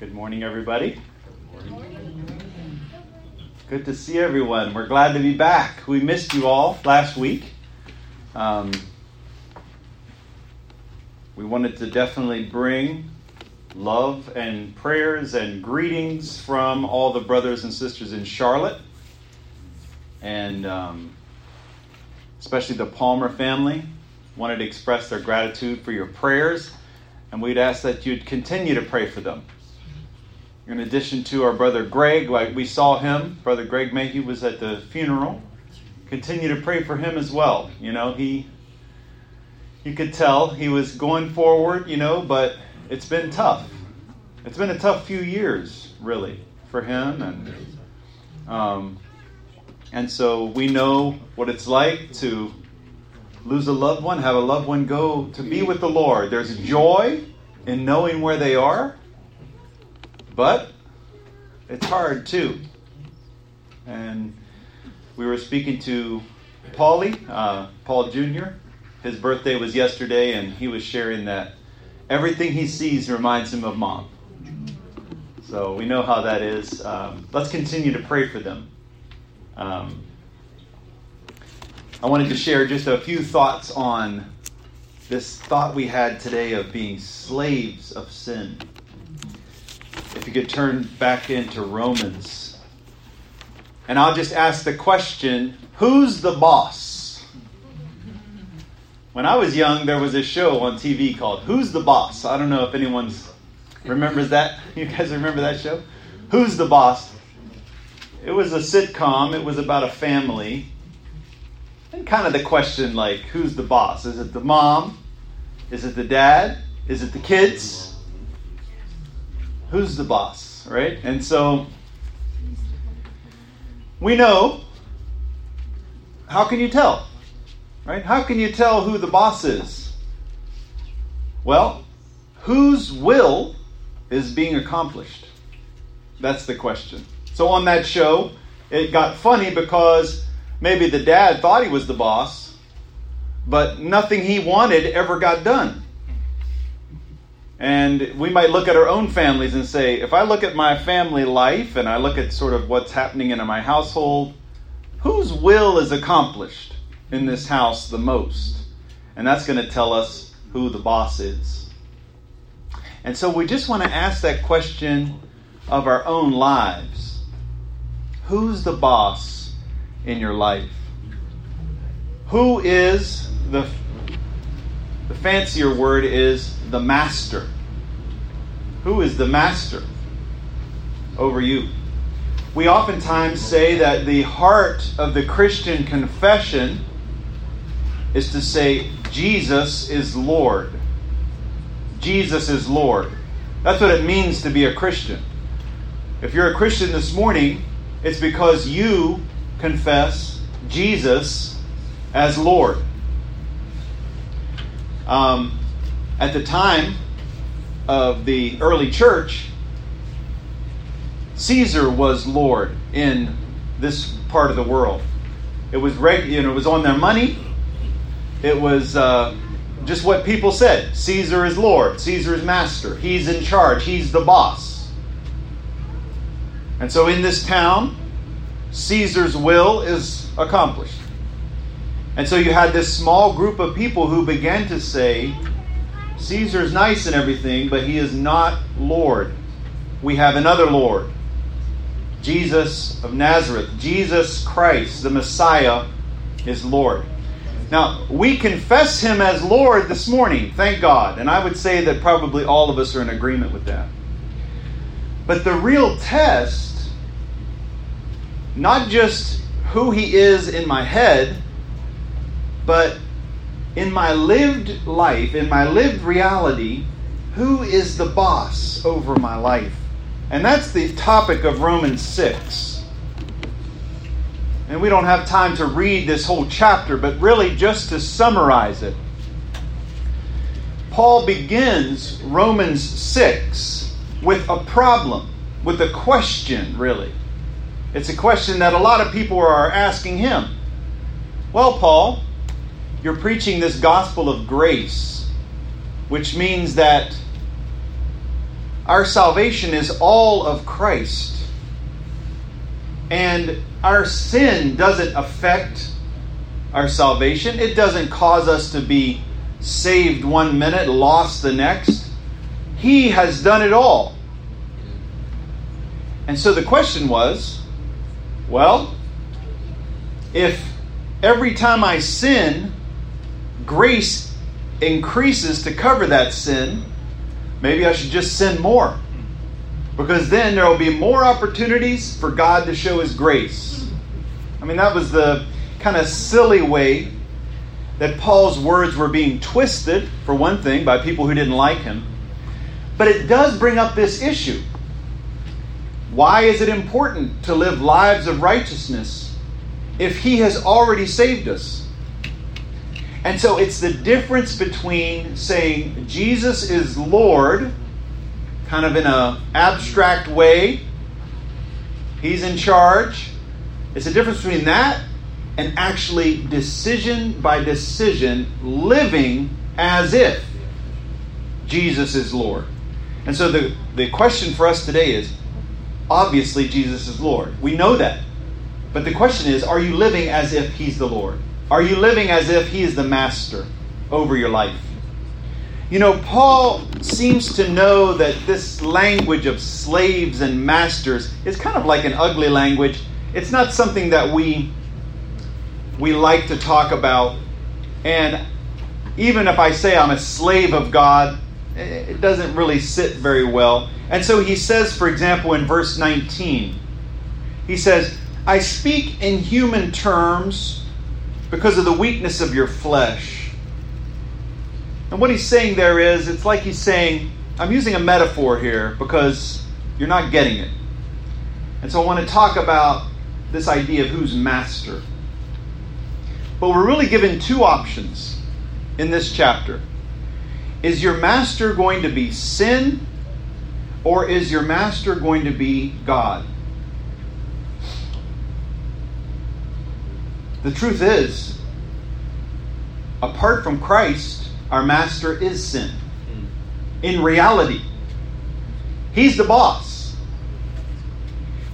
Good morning, everybody. Good morning. Good to see everyone. We're glad to be back. We missed you all last week. Um, we wanted to definitely bring love and prayers and greetings from all the brothers and sisters in Charlotte, and um, especially the Palmer family. Wanted to express their gratitude for your prayers, and we'd ask that you'd continue to pray for them. In addition to our brother Greg, like we saw him, brother Greg Mayhew was at the funeral. Continue to pray for him as well. You know, he you could tell he was going forward, you know, but it's been tough. It's been a tough few years, really, for him, and um, and so we know what it's like to lose a loved one, have a loved one go to be with the Lord. There's joy in knowing where they are, but it's hard too. And we were speaking to Paulie, uh, Paul Jr. His birthday was yesterday, and he was sharing that everything he sees reminds him of mom. So we know how that is. Um, let's continue to pray for them. Um, I wanted to share just a few thoughts on this thought we had today of being slaves of sin. If you could turn back into Romans. And I'll just ask the question who's the boss? When I was young, there was a show on TV called Who's the Boss? I don't know if anyone remembers that. You guys remember that show? Who's the Boss? It was a sitcom, it was about a family. And kind of the question like, who's the boss? Is it the mom? Is it the dad? Is it the kids? Who's the boss, right? And so we know. How can you tell? Right? How can you tell who the boss is? Well, whose will is being accomplished? That's the question. So on that show, it got funny because maybe the dad thought he was the boss, but nothing he wanted ever got done. And we might look at our own families and say, if I look at my family life and I look at sort of what's happening in my household, whose will is accomplished in this house the most? And that's going to tell us who the boss is. And so we just want to ask that question of our own lives Who's the boss in your life? Who is the the fancier word is the master. Who is the master over you? We oftentimes say that the heart of the Christian confession is to say, Jesus is Lord. Jesus is Lord. That's what it means to be a Christian. If you're a Christian this morning, it's because you confess Jesus as Lord. Um, at the time of the early church, Caesar was Lord in this part of the world. It was reg- you know, it was on their money. It was uh, just what people said. Caesar is Lord. Caesar is master. He's in charge. He's the boss. And so in this town, Caesar's will is accomplished. And so you had this small group of people who began to say, Caesar's nice and everything, but he is not Lord. We have another Lord, Jesus of Nazareth. Jesus Christ, the Messiah, is Lord. Now, we confess him as Lord this morning, thank God. And I would say that probably all of us are in agreement with that. But the real test not just who he is in my head, but in my lived life, in my lived reality, who is the boss over my life? And that's the topic of Romans 6. And we don't have time to read this whole chapter, but really just to summarize it. Paul begins Romans 6 with a problem, with a question, really. It's a question that a lot of people are asking him. Well, Paul, you're preaching this gospel of grace, which means that our salvation is all of Christ. And our sin doesn't affect our salvation. It doesn't cause us to be saved one minute, lost the next. He has done it all. And so the question was well, if every time I sin, grace increases to cover that sin, maybe I should just sin more. Because then there will be more opportunities for God to show His grace. I mean, that was the kind of silly way that Paul's words were being twisted, for one thing, by people who didn't like him. But it does bring up this issue. Why is it important to live lives of righteousness if he has already saved us? And so it's the difference between saying Jesus is Lord, kind of in an abstract way, he's in charge. It's a difference between that and actually, decision by decision, living as if Jesus is Lord. And so the, the question for us today is obviously, Jesus is Lord. We know that. But the question is are you living as if He's the Lord? Are you living as if He is the master over your life? You know, Paul seems to know that this language of slaves and masters is kind of like an ugly language. It's not something that we we like to talk about. And even if I say I'm a slave of God, it doesn't really sit very well. And so he says, for example, in verse 19, he says, I speak in human terms because of the weakness of your flesh. And what he's saying there is, it's like he's saying, I'm using a metaphor here because you're not getting it. And so I want to talk about this idea of who's master. But we're really given two options in this chapter. Is your master going to be sin or is your master going to be God? The truth is, apart from Christ, our master is sin. Hmm. In reality, he's the boss.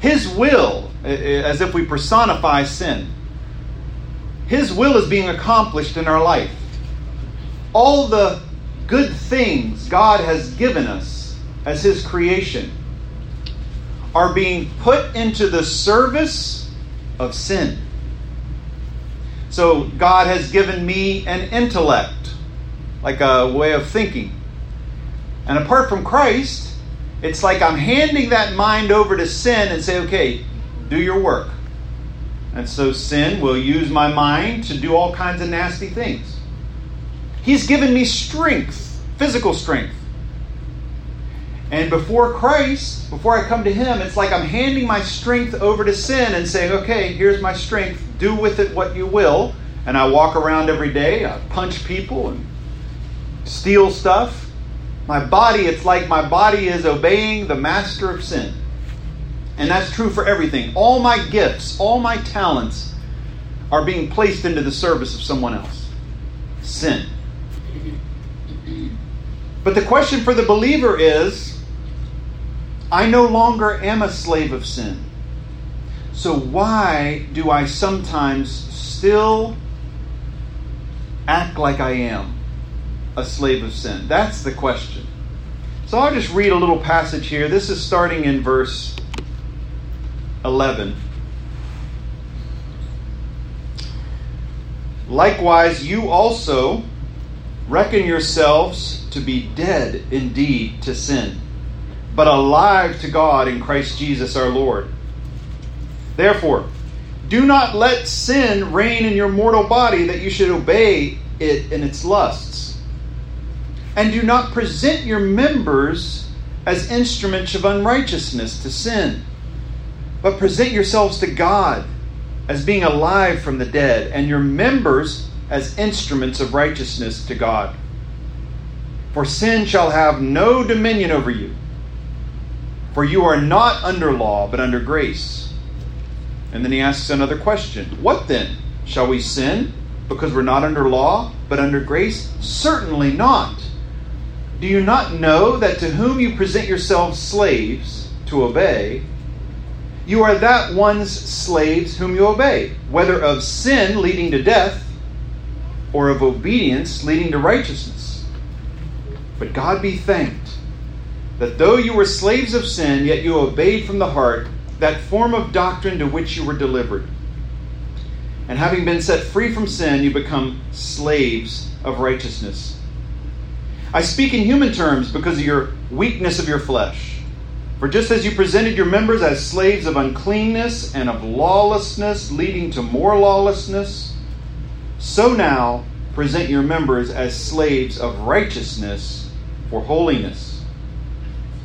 His will, as if we personify sin, his will is being accomplished in our life. All the good things God has given us as His creation are being put into the service of sin. So, God has given me an intellect, like a way of thinking. And apart from Christ, it's like I'm handing that mind over to sin and say, okay, do your work. And so sin will use my mind to do all kinds of nasty things. He's given me strength, physical strength. And before Christ, before I come to Him, it's like I'm handing my strength over to sin and saying, okay, here's my strength. Do with it what you will. And I walk around every day, I punch people and steal stuff. My body, it's like my body is obeying the master of sin. And that's true for everything. All my gifts, all my talents are being placed into the service of someone else. Sin. But the question for the believer is I no longer am a slave of sin. So why do I sometimes still act like I am a slave of sin? That's the question. So I'll just read a little passage here. This is starting in verse 11. Likewise, you also reckon yourselves to be dead indeed to sin, but alive to God in Christ Jesus our Lord. Therefore, do not let sin reign in your mortal body that you should obey it in its lusts. And do not present your members as instruments of unrighteousness to sin but present yourselves to God as being alive from the dead, and your members as instruments of righteousness to God. For sin shall have no dominion over you, for you are not under law, but under grace. And then he asks another question What then? Shall we sin because we're not under law, but under grace? Certainly not. Do you not know that to whom you present yourselves slaves to obey, you are that one's slaves whom you obey, whether of sin leading to death or of obedience leading to righteousness? But God be thanked that though you were slaves of sin, yet you obeyed from the heart that form of doctrine to which you were delivered. And having been set free from sin, you become slaves of righteousness. I speak in human terms because of your weakness of your flesh. For just as you presented your members as slaves of uncleanness and of lawlessness, leading to more lawlessness, so now present your members as slaves of righteousness for holiness.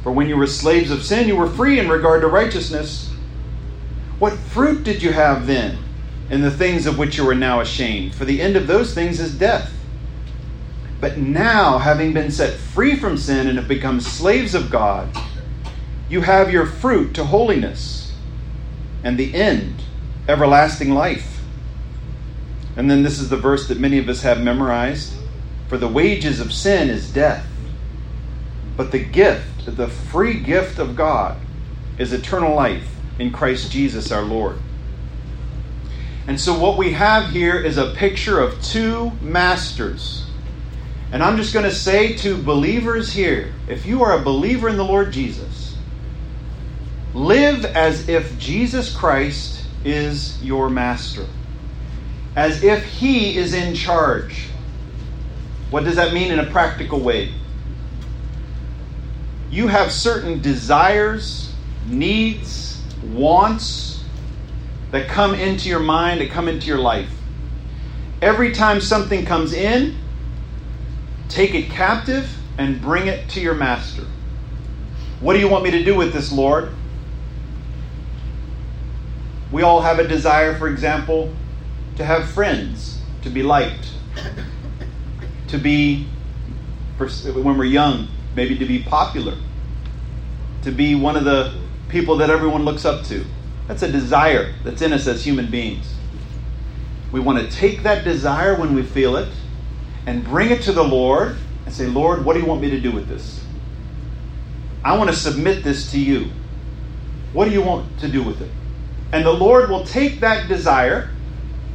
For when you were slaves of sin, you were free in regard to righteousness. What fruit did you have then? in the things of which you are now ashamed. For the end of those things is death. But now, having been set free from sin and have become slaves of God, you have your fruit to holiness, and the end, everlasting life. And then this is the verse that many of us have memorized For the wages of sin is death, but the gift, the free gift of God, is eternal life in Christ Jesus our Lord. And so, what we have here is a picture of two masters. And I'm just going to say to believers here if you are a believer in the Lord Jesus, live as if Jesus Christ is your master, as if he is in charge. What does that mean in a practical way? You have certain desires, needs, wants, that come into your mind, that come into your life. Every time something comes in, take it captive and bring it to your master. What do you want me to do with this, Lord? We all have a desire, for example, to have friends, to be liked, to be, when we're young, maybe to be popular, to be one of the people that everyone looks up to. That's a desire that's in us as human beings. We want to take that desire when we feel it and bring it to the Lord and say, Lord, what do you want me to do with this? I want to submit this to you. What do you want to do with it? And the Lord will take that desire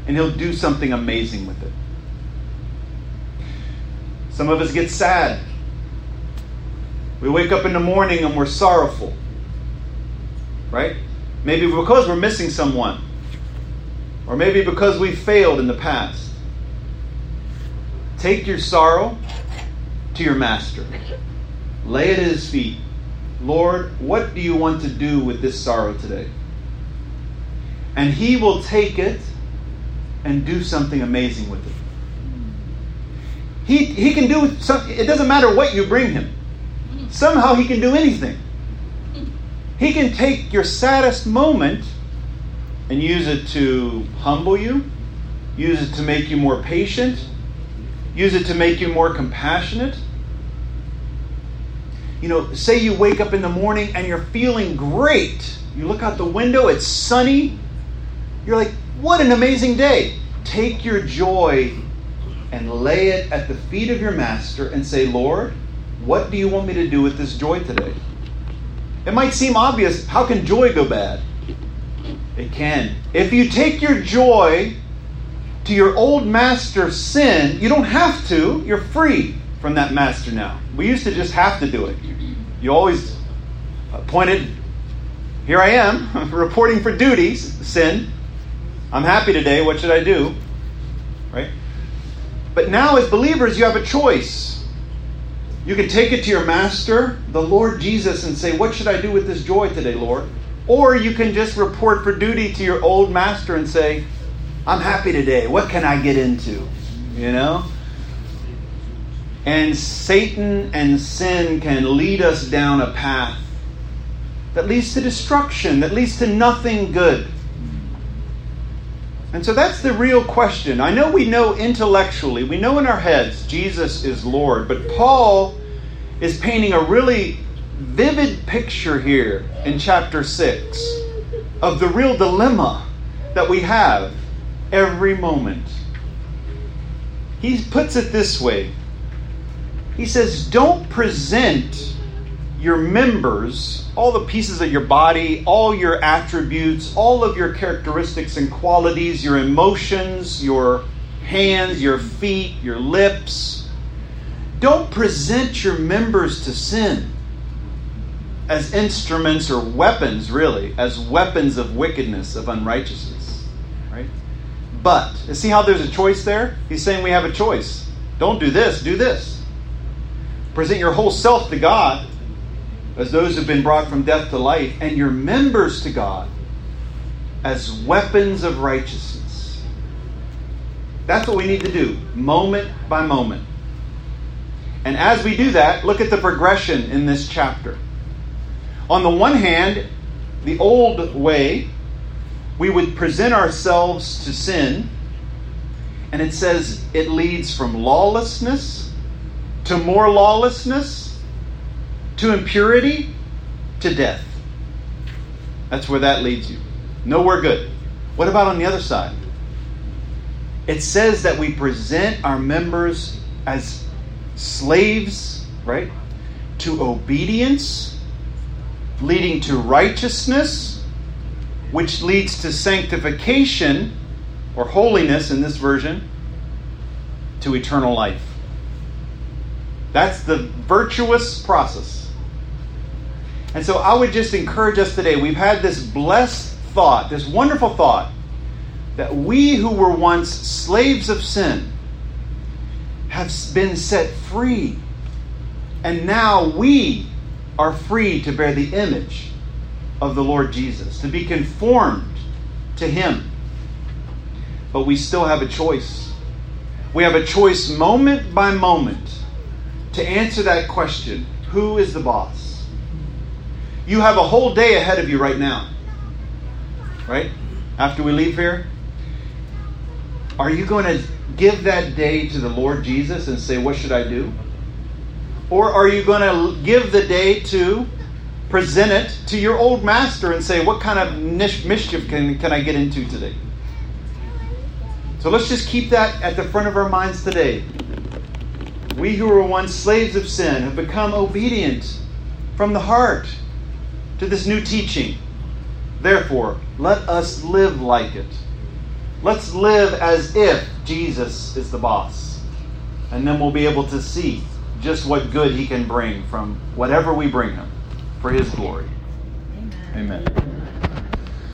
and He'll do something amazing with it. Some of us get sad. We wake up in the morning and we're sorrowful. Right? Maybe because we're missing someone. Or maybe because we failed in the past. Take your sorrow to your master. Lay it at his feet. Lord, what do you want to do with this sorrow today? And he will take it and do something amazing with it. He, he can do some, it doesn't matter what you bring him. Somehow he can do anything. He can take your saddest moment and use it to humble you, use it to make you more patient, use it to make you more compassionate. You know, say you wake up in the morning and you're feeling great. You look out the window, it's sunny. You're like, what an amazing day. Take your joy and lay it at the feet of your master and say, Lord, what do you want me to do with this joy today? It might seem obvious. How can joy go bad? It can. If you take your joy to your old master sin, you don't have to. You're free from that master now. We used to just have to do it. You always pointed, here I am, reporting for duties, sin. I'm happy today. What should I do? Right? But now, as believers, you have a choice. You can take it to your master, the Lord Jesus, and say, What should I do with this joy today, Lord? Or you can just report for duty to your old master and say, I'm happy today. What can I get into? You know? And Satan and sin can lead us down a path that leads to destruction, that leads to nothing good. And so that's the real question. I know we know intellectually, we know in our heads Jesus is Lord, but Paul is painting a really vivid picture here in chapter 6 of the real dilemma that we have every moment. He puts it this way He says, don't present your members, all the pieces of your body, all your attributes, all of your characteristics and qualities, your emotions, your hands, your feet, your lips. Don't present your members to sin as instruments or weapons, really, as weapons of wickedness, of unrighteousness. Right? But, see how there's a choice there? He's saying we have a choice. Don't do this, do this. Present your whole self to God as those who've been brought from death to life, and your members to God as weapons of righteousness. That's what we need to do, moment by moment. And as we do that, look at the progression in this chapter. On the one hand, the old way, we would present ourselves to sin, and it says it leads from lawlessness to more lawlessness to impurity to death. That's where that leads you. Nowhere good. What about on the other side? It says that we present our members as slaves, right? To obedience, leading to righteousness, which leads to sanctification or holiness in this version, to eternal life. That's the virtuous process. And so I would just encourage us today. We've had this blessed thought, this wonderful thought, that we who were once slaves of sin have been set free. And now we are free to bear the image of the Lord Jesus, to be conformed to Him. But we still have a choice. We have a choice moment by moment to answer that question who is the boss? You have a whole day ahead of you right now. Right? After we leave here. Are you going to give that day to the Lord Jesus and say, What should I do? Or are you going to give the day to present it to your old master and say, What kind of mischief can, can I get into today? So let's just keep that at the front of our minds today. We who were once slaves of sin have become obedient from the heart to this new teaching. Therefore, let us live like it. Let's live as if Jesus is the boss. And then we'll be able to see just what good he can bring from whatever we bring him for his glory. Amen. Amen.